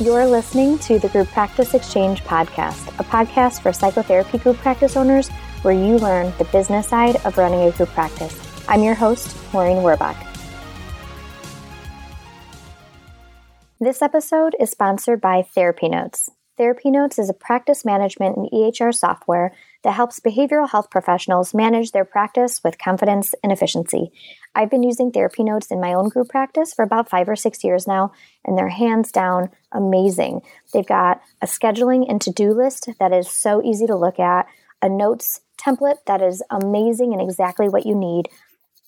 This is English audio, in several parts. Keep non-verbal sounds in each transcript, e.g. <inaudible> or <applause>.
You're listening to the Group Practice Exchange podcast, a podcast for psychotherapy group practice owners where you learn the business side of running a group practice. I'm your host, Maureen Werbach. This episode is sponsored by Therapy Notes. Therapy Notes is a practice management and EHR software that helps behavioral health professionals manage their practice with confidence and efficiency. I've been using Therapy Notes in my own group practice for about five or six years now, and they're hands down amazing. They've got a scheduling and to do list that is so easy to look at, a notes template that is amazing and exactly what you need,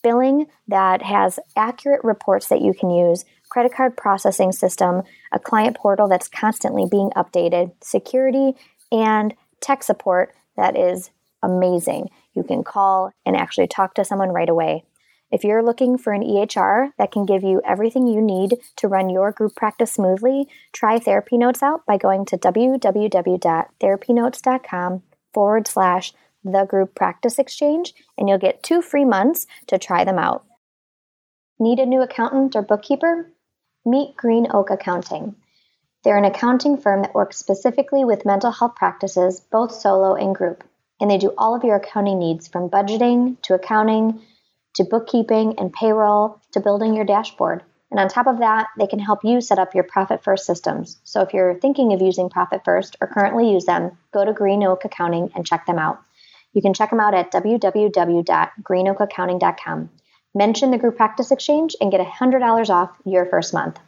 billing that has accurate reports that you can use, credit card processing system, a client portal that's constantly being updated, security, and tech support that is amazing. You can call and actually talk to someone right away. If you're looking for an EHR that can give you everything you need to run your group practice smoothly, try Therapy Notes out by going to www.therapynotes.com forward slash the group practice exchange, and you'll get two free months to try them out. Need a new accountant or bookkeeper? Meet Green Oak Accounting. They're an accounting firm that works specifically with mental health practices, both solo and group. And they do all of your accounting needs from budgeting to accounting to bookkeeping and payroll to building your dashboard. And on top of that, they can help you set up your Profit First systems. So if you're thinking of using Profit First or currently use them, go to Green Oak Accounting and check them out. You can check them out at www.greenoakaccounting.com. Mention the Group Practice Exchange and get $100 off your first month.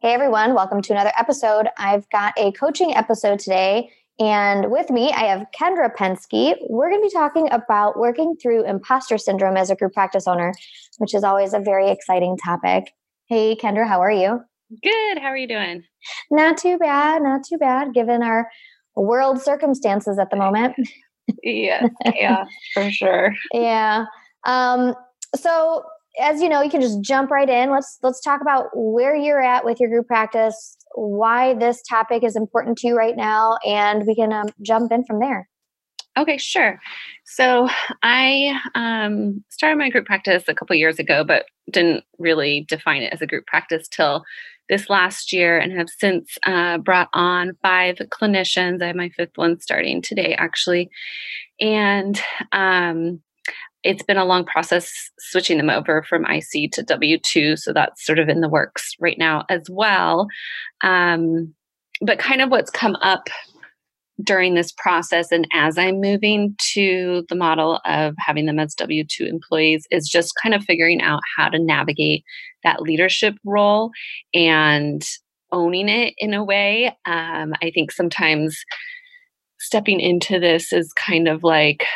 Hey everyone, welcome to another episode. I've got a coaching episode today, and with me I have Kendra Penski. We're going to be talking about working through imposter syndrome as a group practice owner, which is always a very exciting topic. Hey Kendra, how are you? Good. How are you doing? Not too bad, not too bad, given our world circumstances at the moment. <laughs> yeah, yeah, for sure. Yeah. Um, so as you know, you can just jump right in. Let's let's talk about where you're at with your group practice, why this topic is important to you right now, and we can um, jump in from there. Okay, sure. So I um, started my group practice a couple years ago, but didn't really define it as a group practice till this last year, and have since uh, brought on five clinicians. I have my fifth one starting today, actually, and um, it's been a long process switching them over from IC to W2. So that's sort of in the works right now as well. Um, but kind of what's come up during this process and as I'm moving to the model of having them as W 2 employees is just kind of figuring out how to navigate that leadership role and owning it in a way. Um, I think sometimes stepping into this is kind of like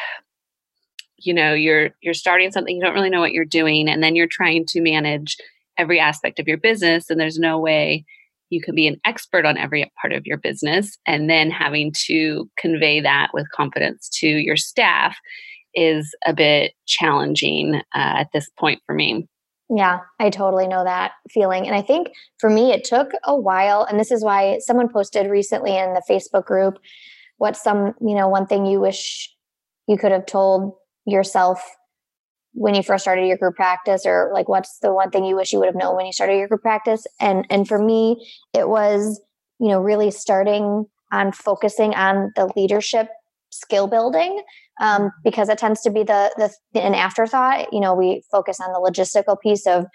you know you're you're starting something you don't really know what you're doing and then you're trying to manage every aspect of your business and there's no way you can be an expert on every part of your business and then having to convey that with confidence to your staff is a bit challenging uh, at this point for me yeah, I totally know that feeling. And I think for me, it took a while. And this is why someone posted recently in the Facebook group what's some, you know, one thing you wish you could have told yourself when you first started your group practice or like what's the one thing you wish you would have known when you started your group practice? And and for me it was you know really starting on focusing on the leadership skill building um, mm-hmm. because it tends to be the, the an afterthought. You know we focus on the logistical piece of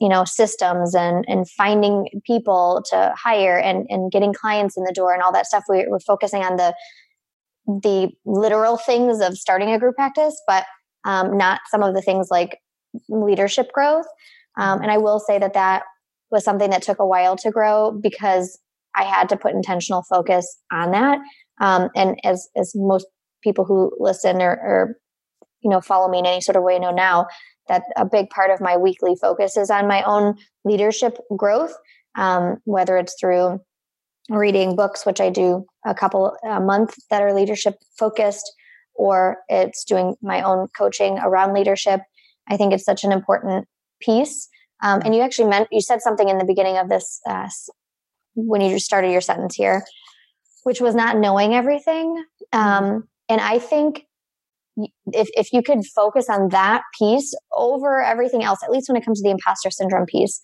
you know systems and and finding people to hire and and getting clients in the door and all that stuff. We, we're focusing on the the literal things of starting a group practice, but um, not some of the things like leadership growth. Um, and I will say that that was something that took a while to grow because I had to put intentional focus on that. Um, and as as most people who listen or, or you know follow me in any sort of way know now that a big part of my weekly focus is on my own leadership growth, um, whether it's through reading books, which I do a couple a month that are leadership focused, or it's doing my own coaching around leadership. I think it's such an important piece. Um, and you actually meant you said something in the beginning of this uh, when you just started your sentence here, which was not knowing everything. Mm-hmm. Um, and I think if if you could focus on that piece over everything else, at least when it comes to the imposter syndrome piece,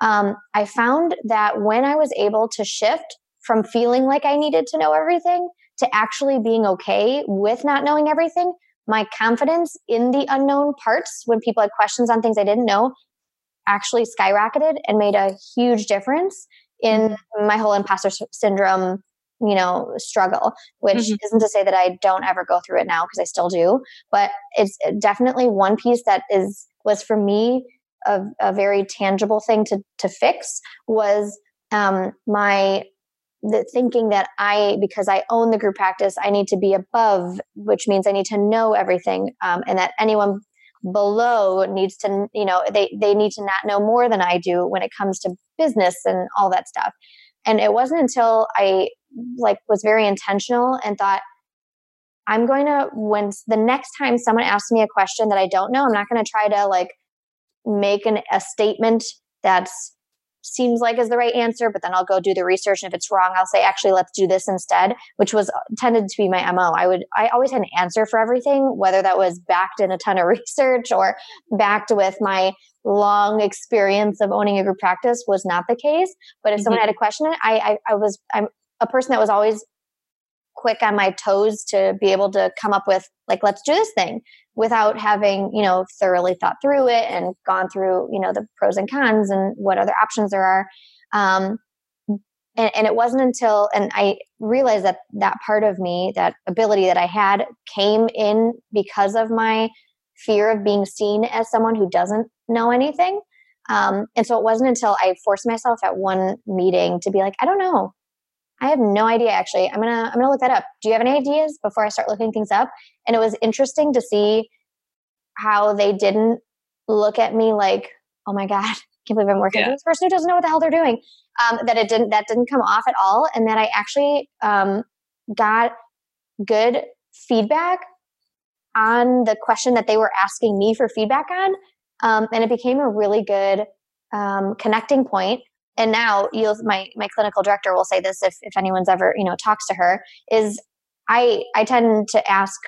um, I found that when I was able to shift from feeling like I needed to know everything to actually being okay with not knowing everything, my confidence in the unknown parts when people had questions on things I didn't know actually skyrocketed and made a huge difference in mm-hmm. my whole imposter syndrome you know struggle which mm-hmm. isn't to say that i don't ever go through it now because i still do but it's definitely one piece that is was for me a, a very tangible thing to to fix was um, my the thinking that I, because I own the group practice, I need to be above, which means I need to know everything, um, and that anyone below needs to, you know, they they need to not know more than I do when it comes to business and all that stuff. And it wasn't until I like was very intentional and thought, I'm going to when the next time someone asks me a question that I don't know, I'm not going to try to like make an, a statement that seems like is the right answer, but then I'll go do the research. And if it's wrong, I'll say, actually, let's do this instead, which was uh, tended to be my MO. I would, I always had an answer for everything, whether that was backed in a ton of <laughs> research or backed with my long experience of owning a group practice was not the case. But if mm-hmm. someone had a question, I, I, I was, I'm a person that was always quick on my toes to be able to come up with like let's do this thing without having you know thoroughly thought through it and gone through you know the pros and cons and what other options there are. Um, and, and, it wasn't until and i realized that that part of me that ability that i had came in because of my fear of being seen as someone who doesn't know anything. Um, and so it wasn't until i forced myself at one meeting to be like i don't know I have no idea actually. I'm gonna I'm gonna look that up. Do you have any ideas before I start looking things up? And it was interesting to see how they didn't look at me like, oh my God, I can't believe I'm working yeah. with this person who doesn't know what the hell they're doing. Um, that it didn't that didn't come off at all. And that I actually um, got good feedback on the question that they were asking me for feedback on. Um, and it became a really good um, connecting point and now you'll my my clinical director will say this if if anyone's ever you know talks to her is i i tend to ask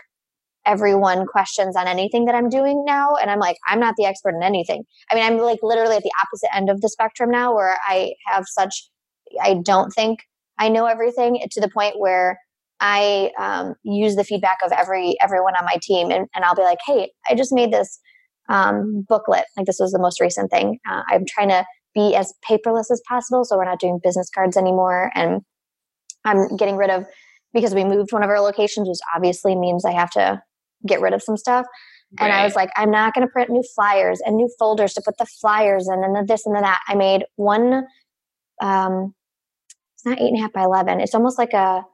everyone questions on anything that i'm doing now and i'm like i'm not the expert in anything. I mean i'm like literally at the opposite end of the spectrum now where i have such i don't think i know everything to the point where i um, use the feedback of every everyone on my team and, and i'll be like hey i just made this um, booklet. Like this was the most recent thing. Uh, i'm trying to be as paperless as possible. So we're not doing business cards anymore. And I'm getting rid of, because we moved one of our locations, which obviously means I have to get rid of some stuff. Right. And I was like, I'm not going to print new flyers and new folders to put the flyers in and the this and the that. I made one, um, it's not eight and a half by 11. It's almost like a,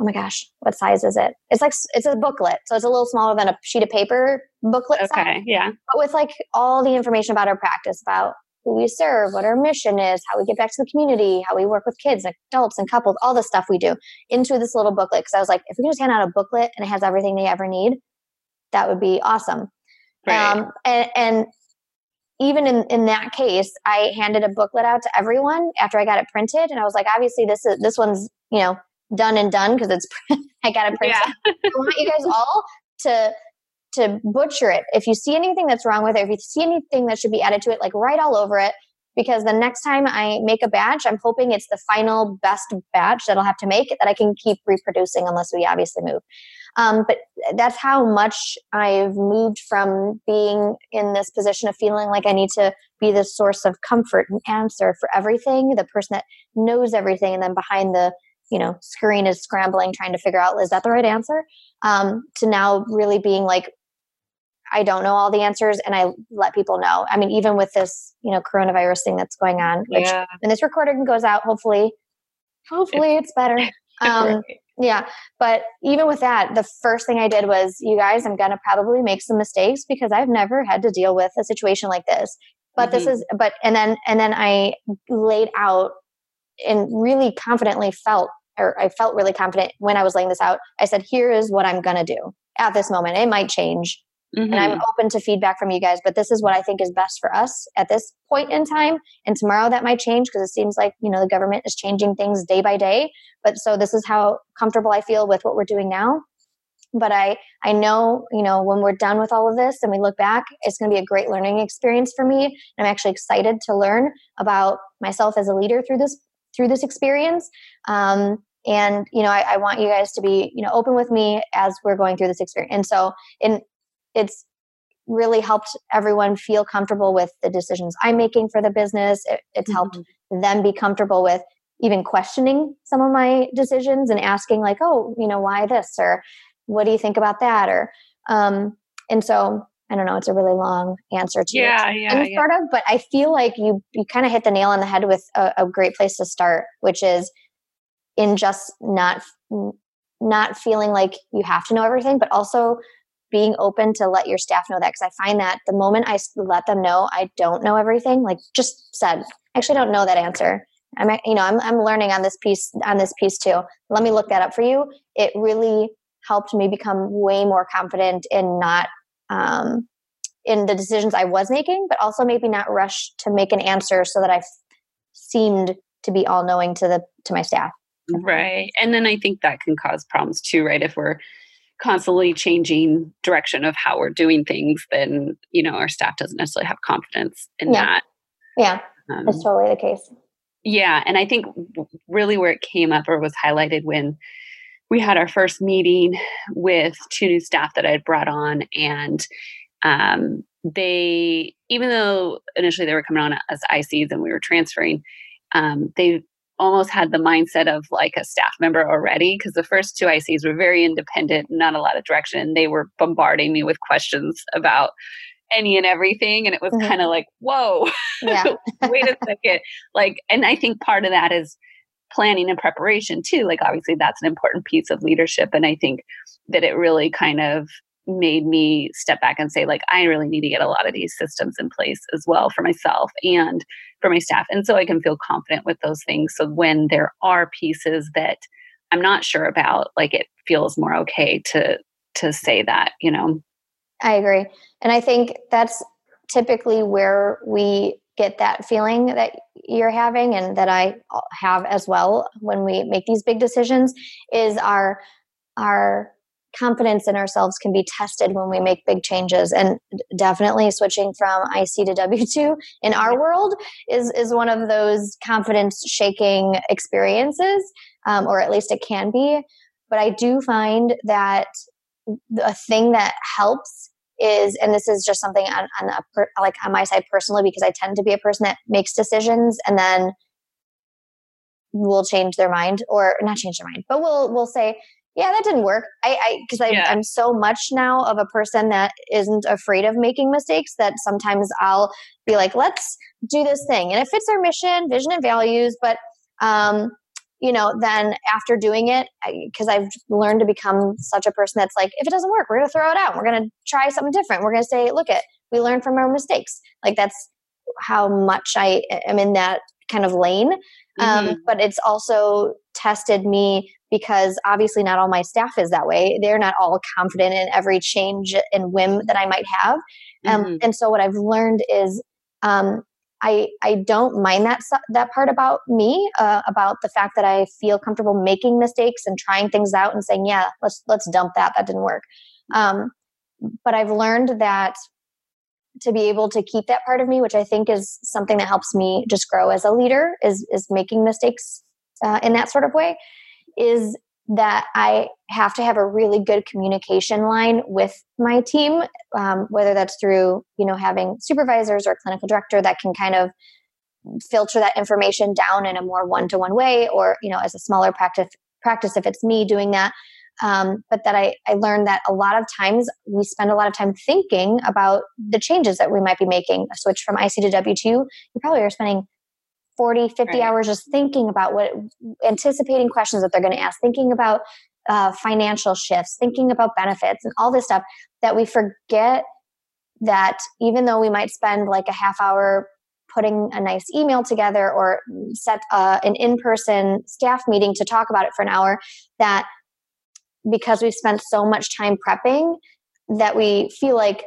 oh my gosh, what size is it? It's like, it's a booklet. So it's a little smaller than a sheet of paper booklet. Okay. Size, yeah. But with like all the information about our practice, about who we serve, what our mission is, how we get back to the community, how we work with kids, adults, and couples, all the stuff we do into this little booklet. Because I was like, if we can just hand out a booklet and it has everything they ever need, that would be awesome. Right. Um, and, and even in, in that case, I handed a booklet out to everyone after I got it printed, and I was like, obviously this is this one's you know done and done because it's <laughs> I got it printed. Yeah. I want you guys all to to butcher it. If you see anything that's wrong with it, if you see anything that should be added to it, like write all over it. Because the next time I make a batch, I'm hoping it's the final best batch that I'll have to make that I can keep reproducing unless we obviously move. Um, but that's how much I've moved from being in this position of feeling like I need to be the source of comfort and answer for everything, the person that knows everything, and then behind the you know screen is scrambling trying to figure out is that the right answer um, to now really being like I don't know all the answers and I let people know. I mean, even with this, you know, coronavirus thing that's going on, which yeah. when this recording goes out, hopefully, hopefully it's better. <laughs> Um, yeah. But even with that, the first thing I did was, you guys, I'm going to probably make some mistakes because I've never had to deal with a situation like this. But mm-hmm. this is, but, and then, and then I laid out and really confidently felt, or I felt really confident when I was laying this out. I said, here is what I'm going to do at this moment. It might change Mm-hmm. And I'm mm-hmm. open to feedback from you guys, but this is what I think is best for us at this point in time. And tomorrow that might change because it seems like, you know, the government is changing things day by day. But so this is how comfortable I feel with what we're doing now. but I I know you know when we're done with all of this and we look back, it's going to be a great learning experience for me. And I'm actually excited to learn about myself as a leader through this through this experience. Um, and you know, I, I want you guys to be you know open with me as we're going through this experience. And so, in it's really helped everyone feel comfortable with the decisions I'm making for the business. It, it's mm-hmm. helped them be comfortable with even questioning some of my decisions and asking like, oh, you know, why this or what do you think about that? Or um, and so I don't know, it's a really long answer to yeah, yeah, yeah. sort of, but I feel like you you kind of hit the nail on the head with a, a great place to start, which is in just not not feeling like you have to know everything, but also being open to let your staff know that because I find that the moment I let them know I don't know everything, like just said, I actually don't know that answer. I'm you know I'm I'm learning on this piece on this piece too. Let me look that up for you. It really helped me become way more confident in not um, in the decisions I was making, but also maybe not rush to make an answer so that I f- seemed to be all knowing to the to my staff. Right, and then I think that can cause problems too, right? If we're constantly changing direction of how we're doing things, then you know our staff doesn't necessarily have confidence in yeah. that. Yeah, um, that's totally the case. Yeah, and I think really where it came up or was highlighted when we had our first meeting with two new staff that I had brought on, and um, they, even though initially they were coming on as ICs and we were transferring, um, they almost had the mindset of like a staff member already because the first two ICs were very independent, not a lot of direction, and they were bombarding me with questions about any and everything and it was mm-hmm. kind of like whoa yeah. <laughs> wait a second like and i think part of that is planning and preparation too like obviously that's an important piece of leadership and i think that it really kind of made me step back and say like i really need to get a lot of these systems in place as well for myself and for my staff. And so i can feel confident with those things. So when there are pieces that i'm not sure about like it feels more okay to to say that you know? I agree. And I think that's typically where we get that feeling that you're having and that I have as well when we make these big decisions is our our confidence in ourselves can be tested when we make big changes. And definitely switching from IC to W2 in our world is is one of those confidence shaking experiences um, or at least it can be. But I do find that a thing that helps is and this is just something on, on a per, like on my side personally because i tend to be a person that makes decisions and then will change their mind or not change their mind but we'll we'll say yeah that didn't work i i because yeah. i'm so much now of a person that isn't afraid of making mistakes that sometimes i'll be like let's do this thing and it fits our mission vision and values but um you know, then after doing it, because I've learned to become such a person that's like, if it doesn't work, we're going to throw it out. We're going to try something different. We're going to say, look at, we learn from our mistakes. Like that's how much I am in that kind of lane. Um, mm-hmm. Um, but it's also tested me because obviously not all my staff is that way. They're not all confident in every change and whim that I might have. Um, mm-hmm. And so what I've learned is um, I I don't mind that that part about me uh, about the fact that I feel comfortable making mistakes and trying things out and saying yeah let's let's dump that that didn't work. Um, but I've learned that to be able to keep that part of me, which I think is something that helps me just grow as a leader, is is making mistakes uh, in that sort of way, is that I have to have a really good communication line with my team, um, whether that's through you know having supervisors or clinical director that can kind of filter that information down in a more one-to-one way, or you know as a smaller practice practice if it's me doing that. Um, but that I, I learned that a lot of times we spend a lot of time thinking about the changes that we might be making. A switch from IC to W2, you probably are spending 40 50 right. hours just thinking about what anticipating questions that they're going to ask thinking about uh, financial shifts thinking about benefits and all this stuff that we forget that even though we might spend like a half hour putting a nice email together or set uh, an in-person staff meeting to talk about it for an hour that because we've spent so much time prepping that we feel like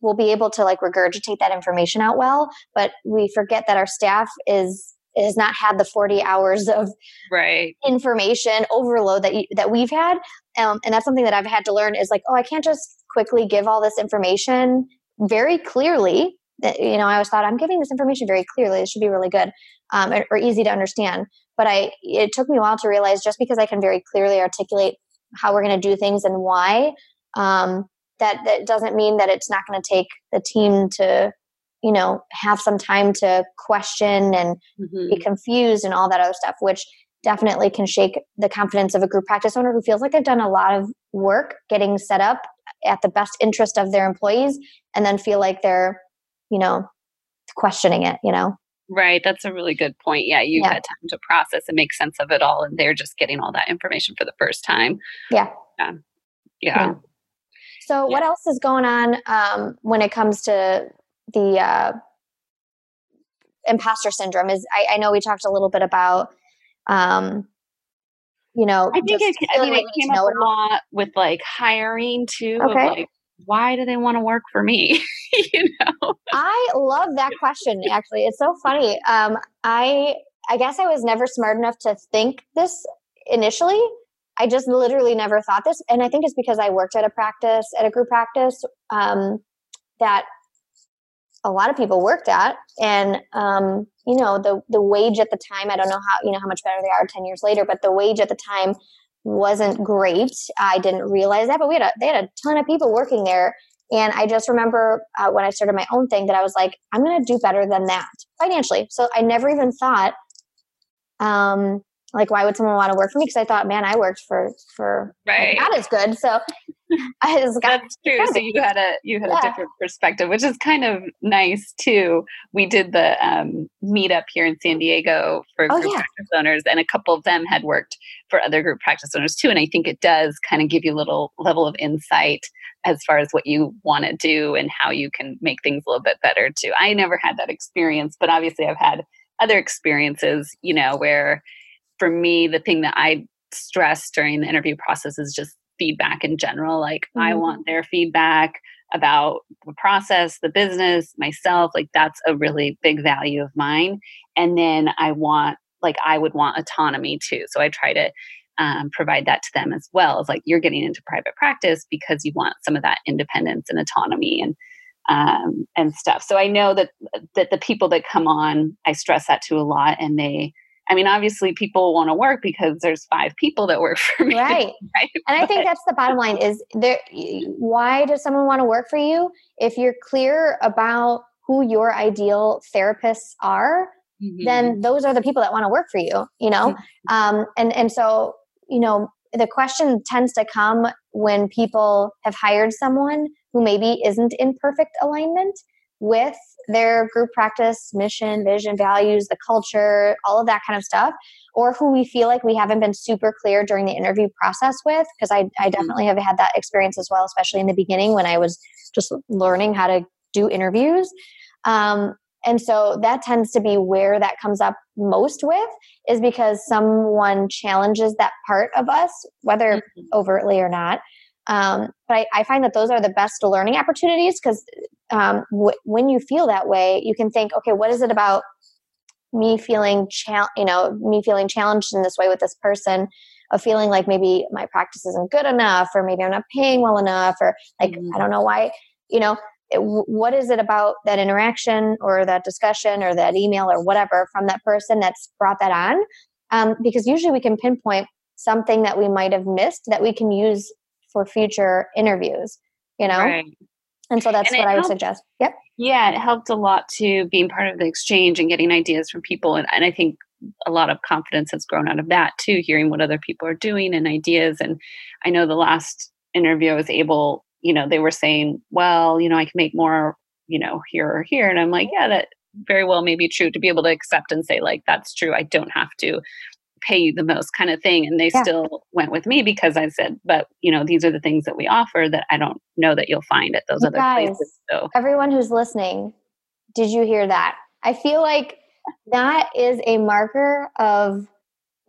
we'll be able to like regurgitate that information out well but we forget that our staff is has not had the 40 hours of right. information overload that you, that we've had. Um, and that's something that i've had to learn is like oh i can't just quickly give all this information very clearly. You know i always thought i'm giving this information very clearly. It should be really good um, or, or easy to understand. But i it took me a while to realize just because i can very clearly articulate how we're going to do things and why um, that that doesn't mean that it's not going to take the team to you know have some time to question and mm-hmm. be confused and all that other stuff which definitely can shake the confidence of a group practice owner who feels like they've done a lot of work getting set up at the best interest of their employees and then feel like they're you know questioning it you know right that's a really good point yeah you've yeah. had time to process and make sense of it all and they're just getting all that information for the first time yeah yeah, yeah. yeah. So what else is going on um, when it comes to the uh, imposter syndrome is I, I, know we talked a little bit about um, you know i think it, I mean, it came up a lot with like hiring too okay. like why do they want to work for me? <laughs> You know? I love that question actually. It's so funny. Um, i i guess i was never smart enough to think this initially i just literally never thought this and i think it's because i worked at a practice at a group practice um, that a lot of people worked at and um, you know the the wage at the time i don't know how you know how much better they are 10 years later but the wage at the time wasn't great. I didn't realize that but we had a, they had a ton of people working there and i just remember uh, when i started my own thing that i was like i'm going to do better than that financially. So i never even thought um, like why would someone want to work for me? Because i thought man i worked for for right. not as good. So <laughs> i just got that's true. So you had a you had yeah. a different perspective which is kind of nice too. We did the um, meetup here in san diego for oh, group yeah. practice owners and a couple of them had worked for other group practice owners too and i think it does kind of give you a little level of insight as far as what you want to do and how you can make things a little bit better too. I never had that experience but obviously i've had other experiences you know where for me, the thing that I stress during the interview process is just feedback in general. Like, mm-hmm. I want their feedback about the process, the business, myself. Like, that's a really big value of mine. And then I want, like, I would want autonomy too. So I try to um, provide that to them as well. As like, you're getting into private practice because you want some of that independence and autonomy and um, and stuff. So I know that that the people that come on, I stress that to a lot, and they I mean, obviously people want to work because there's five people that work <laughs> for me. Right. <laughs> right? And I think that's the bottom line is there why does someone want to work for you? If you're clear about who your ideal therapists are, mm-hmm. then those are the people that want to work for you, you know? Mm-hmm. Um, and, and so, you know, the question tends to come when people have hired someone who maybe isn't in perfect alignment with their group practice mission, vision, values, the culture, all of that kind of stuff, or who we feel like we haven't been super clear during the interview process with. Because I, I mm-hmm. definitely have had that experience as well, especially in the beginning when I was just learning how to do interviews. Um, and so that tends to be where that comes up most with is because someone challenges that part of us, whether mm-hmm. overtly or not. Um, but I, I, find that those are the best learning opportunities because um, w- when you feel that way, you can think, okay, what is it about me feeling, you know, me feeling challenged in this way with this person? Of feeling like maybe my practice isn't good enough, or maybe I'm not paying well enough, or like mm-hmm. I don't know why. You know, it, what is it about that interaction or that discussion or that email or whatever from that person that's brought that on? Um, because usually we can pinpoint something that we might have missed that we can use for future interviews. You know, right. And so that's and what I would suggest. Yep. Yeah, it helped a lot to being part of the exchange and getting ideas from people. And, and I think a lot of confidence has grown out of that too, hearing what other people are doing and ideas. And I know the last interview I was able, you know, they were saying, well, you know, I can make more, you know, here or here. And I'm like, yeah, that very well may be true to be able to accept and say, like, that's true. I don't have to pay you the most kind of thing and they yeah. still went with me because i said but you know these are the things that we offer that i don't know that you'll find at those you other guys, places so everyone who's listening did you hear that i feel like that is a marker of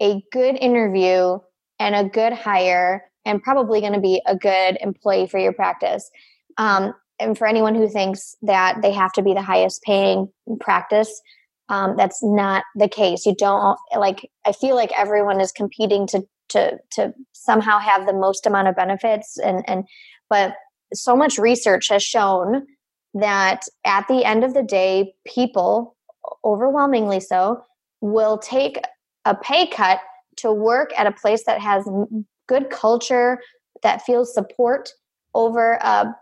a good interview and a good hire and probably going to be a good employee for your practice um, and for anyone who thinks that they have to be the highest paying practice um, that's not the case. You don't like. I feel like everyone is competing to to to somehow have the most amount of benefits, and and but so much research has shown that at the end of the day, people, overwhelmingly so, will take a pay cut to work at a place that has good culture, that feels support over a,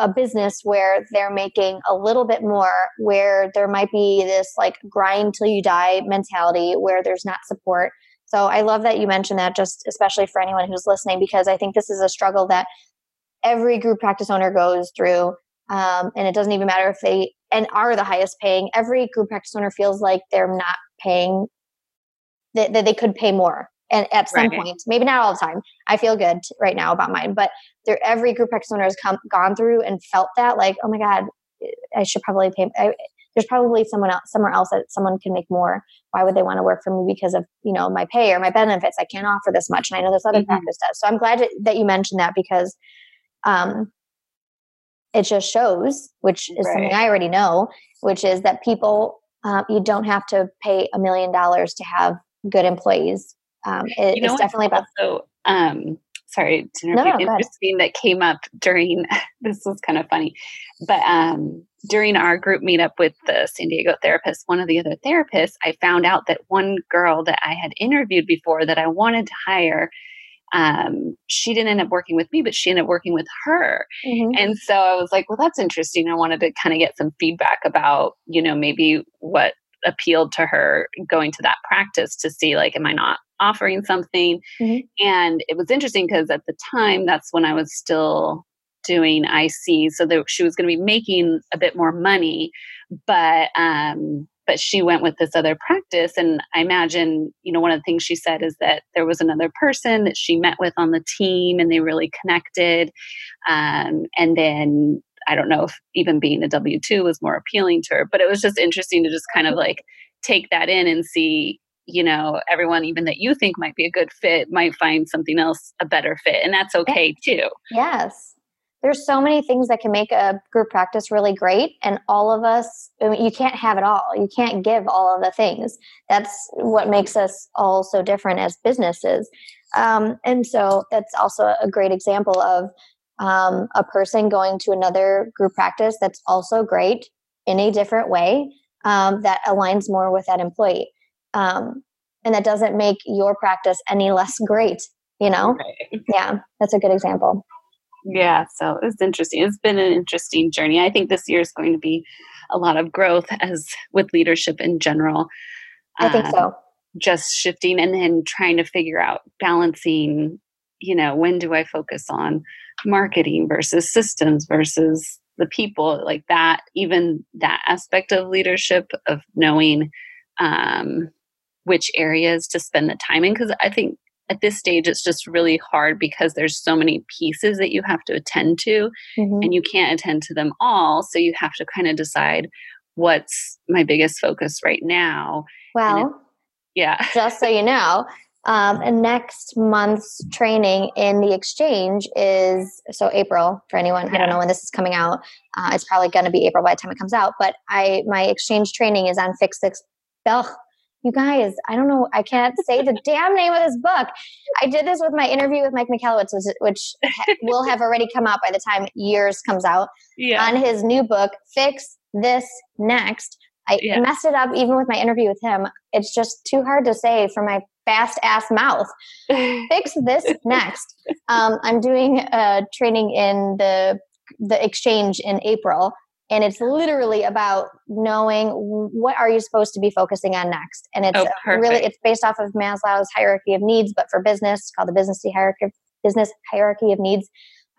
a business where they're making a little bit more, where there might be this like grind till you die mentality, where there's not support. So I love that you mentioned that, just especially for anyone who's listening, because I think this is a struggle that every group practice owner goes through. Um, and it doesn't even matter if they and are the highest paying. Every group practice owner feels like they're not paying that, that they could pay more and at some right. point maybe not all the time i feel good right now about mine but there every group practice owner has come gone through and felt that like oh my god i should probably pay I, there's probably someone else somewhere else that someone can make more why would they want to work for me because of you know my pay or my benefits i can't offer this much and i know this other mm-hmm. practice does so i'm glad that you mentioned that because um it just shows which is right. something i already know which is that people uh, you don't have to pay a million dollars to have good employees um, it, you know it's definitely about also um, sorry to interrupt no, no, interesting that came up during <laughs> this was kind of funny but um, during our group meetup with the san diego therapist one of the other therapists i found out that one girl that i had interviewed before that i wanted to hire um, she didn't end up working with me, but she ended up working with her. Mm-hmm. And so I was like, well, that's interesting. I wanted to kind of get some feedback about, you know, maybe what appealed to her going to that practice to see like am i not offering something mm-hmm. and it was interesting because at the time that's when i was still doing ic so that she was going to be making a bit more money but um but she went with this other practice and i imagine you know one of the things she said is that there was another person that she met with on the team and they really connected um, and then I don't know if even being a W 2 was more appealing to her, but it was just interesting to just kind of like take that in and see, you know, everyone, even that you think might be a good fit, might find something else a better fit. And that's okay too. Yes. There's so many things that can make a group practice really great. And all of us, I mean, you can't have it all. You can't give all of the things. That's what makes us all so different as businesses. Um, and so that's also a great example of um, a person going to another group practice that's also great in a different way um, that aligns more with that employee. Um, and that doesn't make your practice any less great, you know? Right. Yeah, that's a good example. Yeah, so it's interesting. It's been an interesting journey. I think this year is going to be a lot of growth as with leadership in general. I think so. Um, just shifting and then trying to figure out balancing, you know, when do I focus on marketing versus systems versus the people like that even that aspect of leadership of knowing um, which areas to spend the time in because i think at this stage it's just really hard because there's so many pieces that you have to attend to mm-hmm. and you can't attend to them all so you have to kind of decide what's my biggest focus right now well yeah <laughs> just so you know um, and next month's training in the exchange is so April for anyone. Yeah. I don't know when this is coming out. Uh, it's probably going to be April by the time it comes out. But I my exchange training is on Fix This. Ugh, you guys, I don't know. I can't say the <laughs> damn name of this book. I did this with my interview with Mike Michalowicz, which, which <laughs> will have already come out by the time years comes out. Yeah. On his new book, Fix This Next. I yeah. messed it up even with my interview with him. It's just too hard to say for my fast ass mouth. <laughs> Fix this next. Um, I'm doing a training in the the exchange in April, and it's literally about knowing what are you supposed to be focusing on next. And it's oh, really it's based off of Maslow's hierarchy of needs, but for business, it's called the business hierarchy business hierarchy of needs.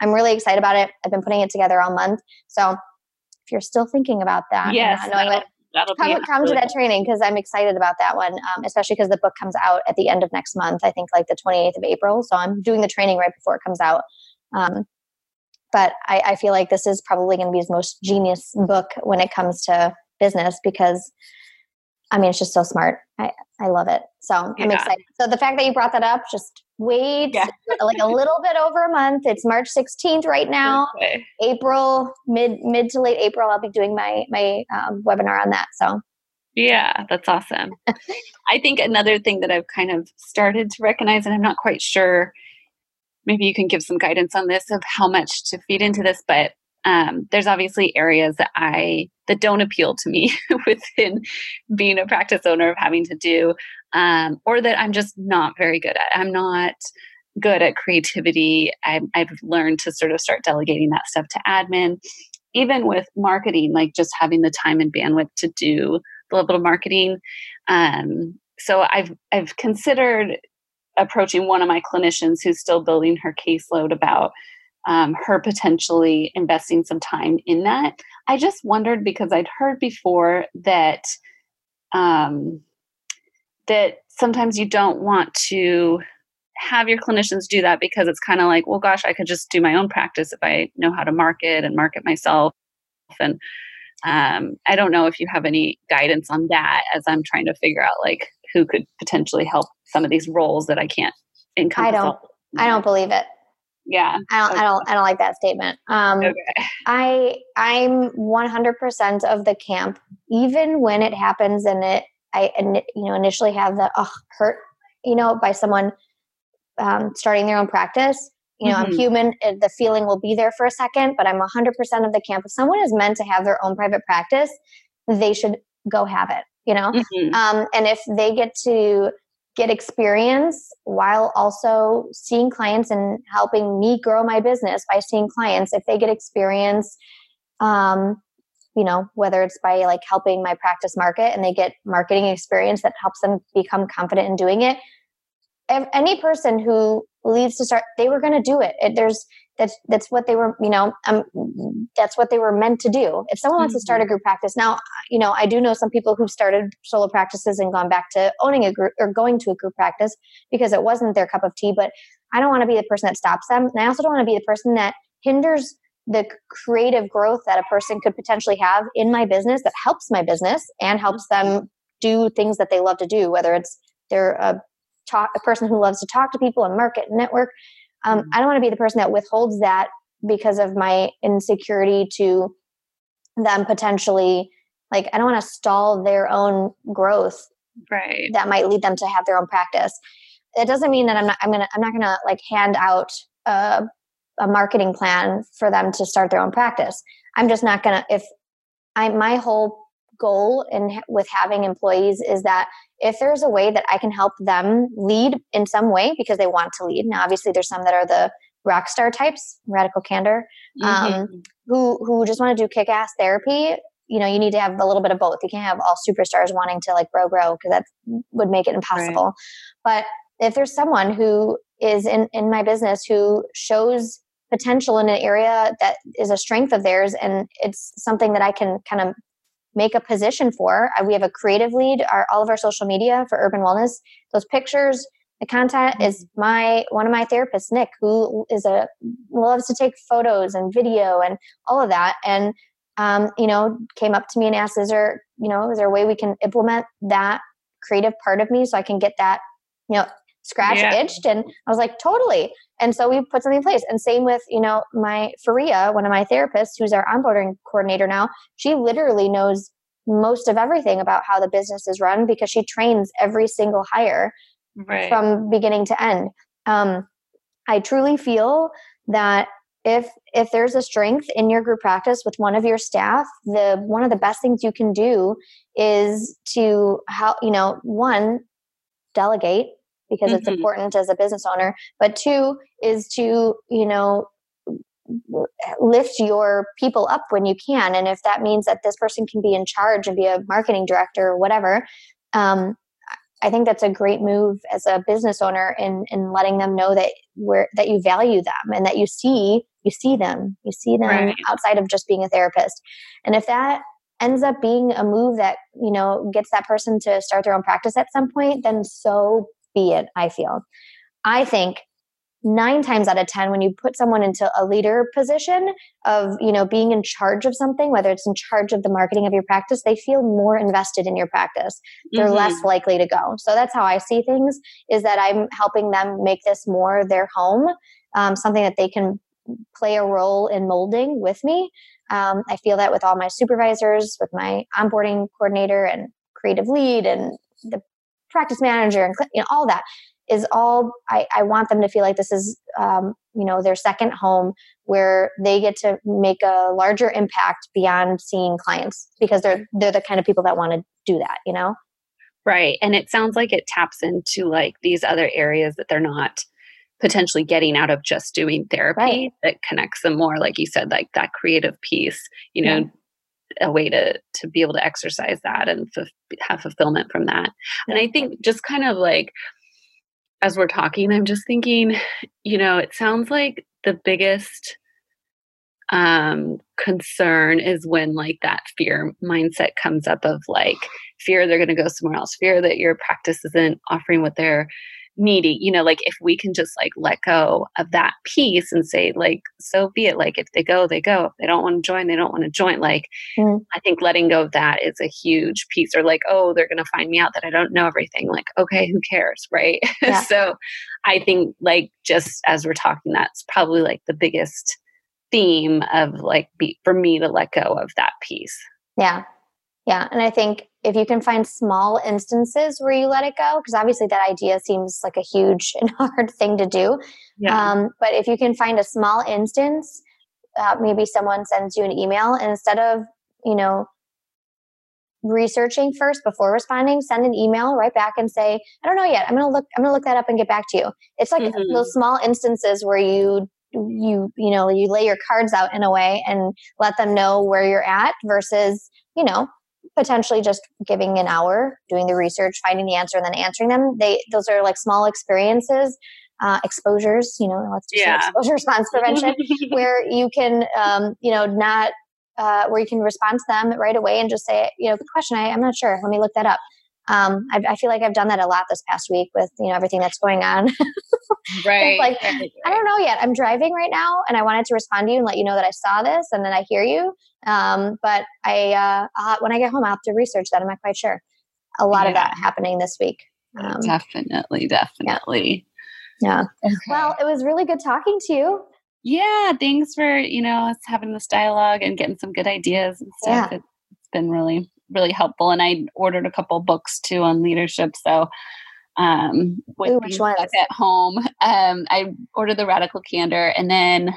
I'm really excited about it. I've been putting it together all month. So if you're still thinking about that, yes, knowing what that'll come, come to that training because I'm excited about that one, um, especially because the book comes out at the end of next month. I think like the 28th of April. So I'm doing the training right before it comes out. Um, but I, I, feel like this is probably going to be his most genius book when it comes to business because I mean, it's just so smart. I, I love it. So I'm excited. So the fact that you brought that up, just wait yeah. <laughs> like a little bit over a month. It's March 16th right now. Okay. April, mid mid to late April, I'll be doing my my um, webinar on that. So Yeah, that's awesome. <laughs> I think another thing that I've kind of started to recognize, and I'm not quite sure, maybe you can give some guidance on this of how much to feed into this, but um, there's obviously areas that I that don't appeal to me <laughs> within being a practice owner of having to do, um, or that I'm just not very good at. I'm not good at creativity. i I've learned to sort of start delegating that stuff to admin. Even with marketing, like just having the time and bandwidth to do the level of marketing. Um, so I've I've considered approaching one of my clinicians who's still building her caseload about um, her potentially investing some time in that. I just wondered because I'd heard before that um, that sometimes you don't want to have your clinicians do that because it's kind of like, well, gosh, I could just do my own practice if I know how to market and market myself. And um, I don't know if you have any guidance on that as I'm trying to figure out like who could potentially help some of these roles that I can't encompass. I don't. I don't believe it. Yeah. I don't. Okay. I don't. I don't like that statement. Um, okay. I I'm 100 percent of the camp, even when it happens and it I you know initially have the oh, hurt you know by someone um, starting their own practice. You know, mm-hmm. I'm human. The feeling will be there for a second, but I'm 100% of the camp. If someone is meant to have their own private practice, they should go have it, you know? Mm-hmm. Um, and if they get to get experience while also seeing clients and helping me grow my business by seeing clients, if they get experience, um, you know, whether it's by like helping my practice market and they get marketing experience that helps them become confident in doing it, if any person who leads to start they were going to do it. it. there's that's that's what they were you know um, that's what they were meant to do if someone mm-hmm. wants to start a mm-hmm. group practice now you know i do know some people who've started solo practices and gone back to owning a group or going to a group practice because it wasn't their cup of tea but i don't want to be the person that stops them and i also don't want to be the person that hinders the creative growth that a person could potentially have in my business that helps my business and helps them mm-hmm. do things that they love to do whether it's they're a talk a person who loves to talk to people and market and network um, mm-hmm. i don't want to be the person that withholds that because of my insecurity to them potentially like i don't want to stall their own growth right. that might lead them to have their own practice. It doesn't mean that i'm not i'm gonna i'm not gonna like hand out a, a marketing plan for them to start their own practice. I'm just not gonna if i my whole goal in with having employees is that if there's a way that I can help them lead in some way because they want to lead. Now, obviously, there's some that are the rock star types, radical candor, um, mm-hmm. who who just want to do kick ass therapy. You know, you need to have a little bit of both. You can't have all superstars wanting to like grow, grow because that would make it impossible. Right. But if there's someone who is in in my business who shows potential in an area that is a strength of theirs and it's something that I can kind of make a position for. We have a creative lead, our all of our social media for urban wellness. Those pictures, the content is mm-hmm. my one of my therapists, Nick, who is a loves to take photos and video and all of that. And um, you know, came up to me and asked, "Is there, you know, is there a way we can implement that creative part of me so I can get that, you know, scratch yeah. itched?" And I was like, "Totally." And so we put something in place. And same with, you know, my Faria, one of my therapists, who's our onboarding coordinator now, she literally knows most of everything about how the business is run because she trains every single hire right. from beginning to end. Um, I truly feel that if if there's a strength in your group practice with one of your staff, the one of the best things you can do is to how you know one delegate because mm-hmm. it's important as a business owner but two is to you know lift your people up when you can and if that means that this person can be in charge and be a marketing director or whatever um, i think that's a great move as a business owner in in letting them know that where that you value them and that you see you see them you see them right. outside of just being a therapist and if that ends up being a move that you know gets that person to start their own practice at some point then so be it, I feel. I think nine times out of 10, when you put someone into a leader position of, you know, being in charge of something, whether it's in charge of the marketing of your practice, they feel more invested in your practice. They're mm-hmm. less likely to go. So that's how I see things is that I'm helping them make this more their home, um, something that they can play a role in molding with me. Um, I feel that with all my supervisors, with my onboarding coordinator and creative lead and the practice manager and you know, all that is all I, I want them to feel like this is um, you know their second home where they get to make a larger impact beyond seeing clients because they're they're the kind of people that want to do that you know right and it sounds like it taps into like these other areas that they're not potentially getting out of just doing therapy right. that connects them more like you said like that creative piece you know yeah. A way to to be able to exercise that and f- have fulfillment from that. And i think just kind of like as we're talking, I'm just thinking, you know, it sounds like the biggest um, concern is when like that fear mindset comes up of like fear they're going to go somewhere else, fear that your practice isn't offering what they're needy you know like if we can just like let go of that piece and say like so be it like if they go they go if they don't want to join they don't want to join like mm. i think letting go of that is a huge piece or like oh they're going to find me out that i don't know everything like okay who cares right <laughs> yeah. so i think like just as we're talking that's probably like the biggest theme of like be, for me to let go of that piece yeah yeah and i think if you can find small instances where you let it go, because obviously that idea seems like a huge <laughs> and hard thing to do. Yeah. Um, but if you can find a small instance, uh, maybe someone sends you an email and instead of, you know, researching first before responding, send an email right back and say, I don't know yet. I'm going to look, I'm going to look that up and get back to you. It's like mm-hmm. those small instances where you you you know you lay your cards out in a way and let them know where you're at versus you know potentially just giving an hour doing the research finding the answer and then answering them. They those are like small experiences uh, exposures you know let's do yeah. exposure <laughs> response prevention <laughs> where you can um, you know not uh, where you can respond to them right away and just say you know good question I, i'm not sure. Let me look that up um, I, I, feel like I've done that a lot this past week with you know everything that's going on. <laughs> right. like right, I don't know yet. I'm driving right now, and I wanted to respond to you and let you know that I saw this, and then I hear you. Um, but I uh, when I get home, I'll have to research that. I'm not quite sure. A lot yeah. of that happening this week. Um, definitely, definitely. Yeah. yeah. Okay. Well, it was really good talking to you. Yeah. Thanks for you know us having this dialogue and getting some good ideas and stuff. Yeah. it's been really really helpful. And I ordered a couple books too on leadership. So um with Ooh, which ones? at home um i ordered the radical candor and then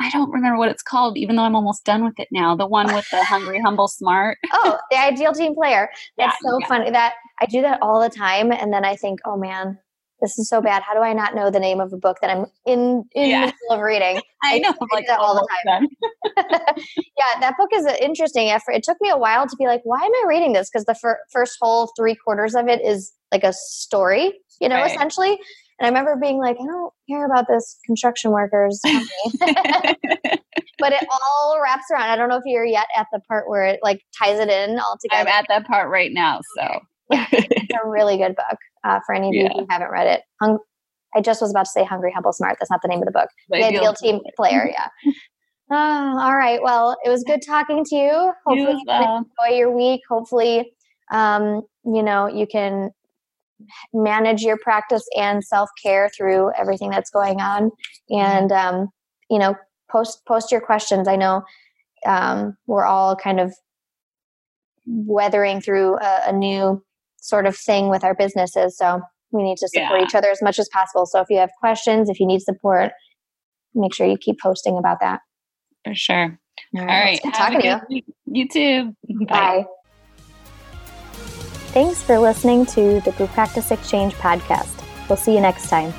i don't remember what it's called even though i'm almost done with it now the one with the hungry <laughs> humble smart oh the ideal team player <laughs> that's yeah, so yeah. funny that i do that all the time and then i think oh man this is so bad. How do I not know the name of a book that I'm in in yeah. the middle of reading? <laughs> I, I know, <laughs> I'm like that all the time. <laughs> yeah, that book is an interesting. Effort. It took me a while to be like, why am I reading this? Because the fir- first whole three quarters of it is like a story, you know, right. essentially. And I remember being like, I don't care about this construction workers but it all wraps around. I don't know if you're yet at the part where it like ties it in all together. I'm at that part right now. So yeah, it's a really good book uh, for any of you who haven't read it. Hung- I just was about to say Hungry, Humble, Smart. That's not the name of the book. The Ideal Team Player, yeah. Uh, <laughs> all right. Well, it was good talking to you. Hopefully, you, well. enjoy your week. Hopefully, um, you know, you can manage your practice and self care through everything that's going on. And, um, you know, post post your questions. I know um, we're all kind of weathering through a, a new sort of thing with our businesses. So we need to support yeah. each other as much as possible. So if you have questions, if you need support, make sure you keep posting about that. For sure. All right. All right. Talking to you. You too. <laughs> Bye. Bye. Thanks for listening to the Group Practice Exchange podcast. We'll see you next time.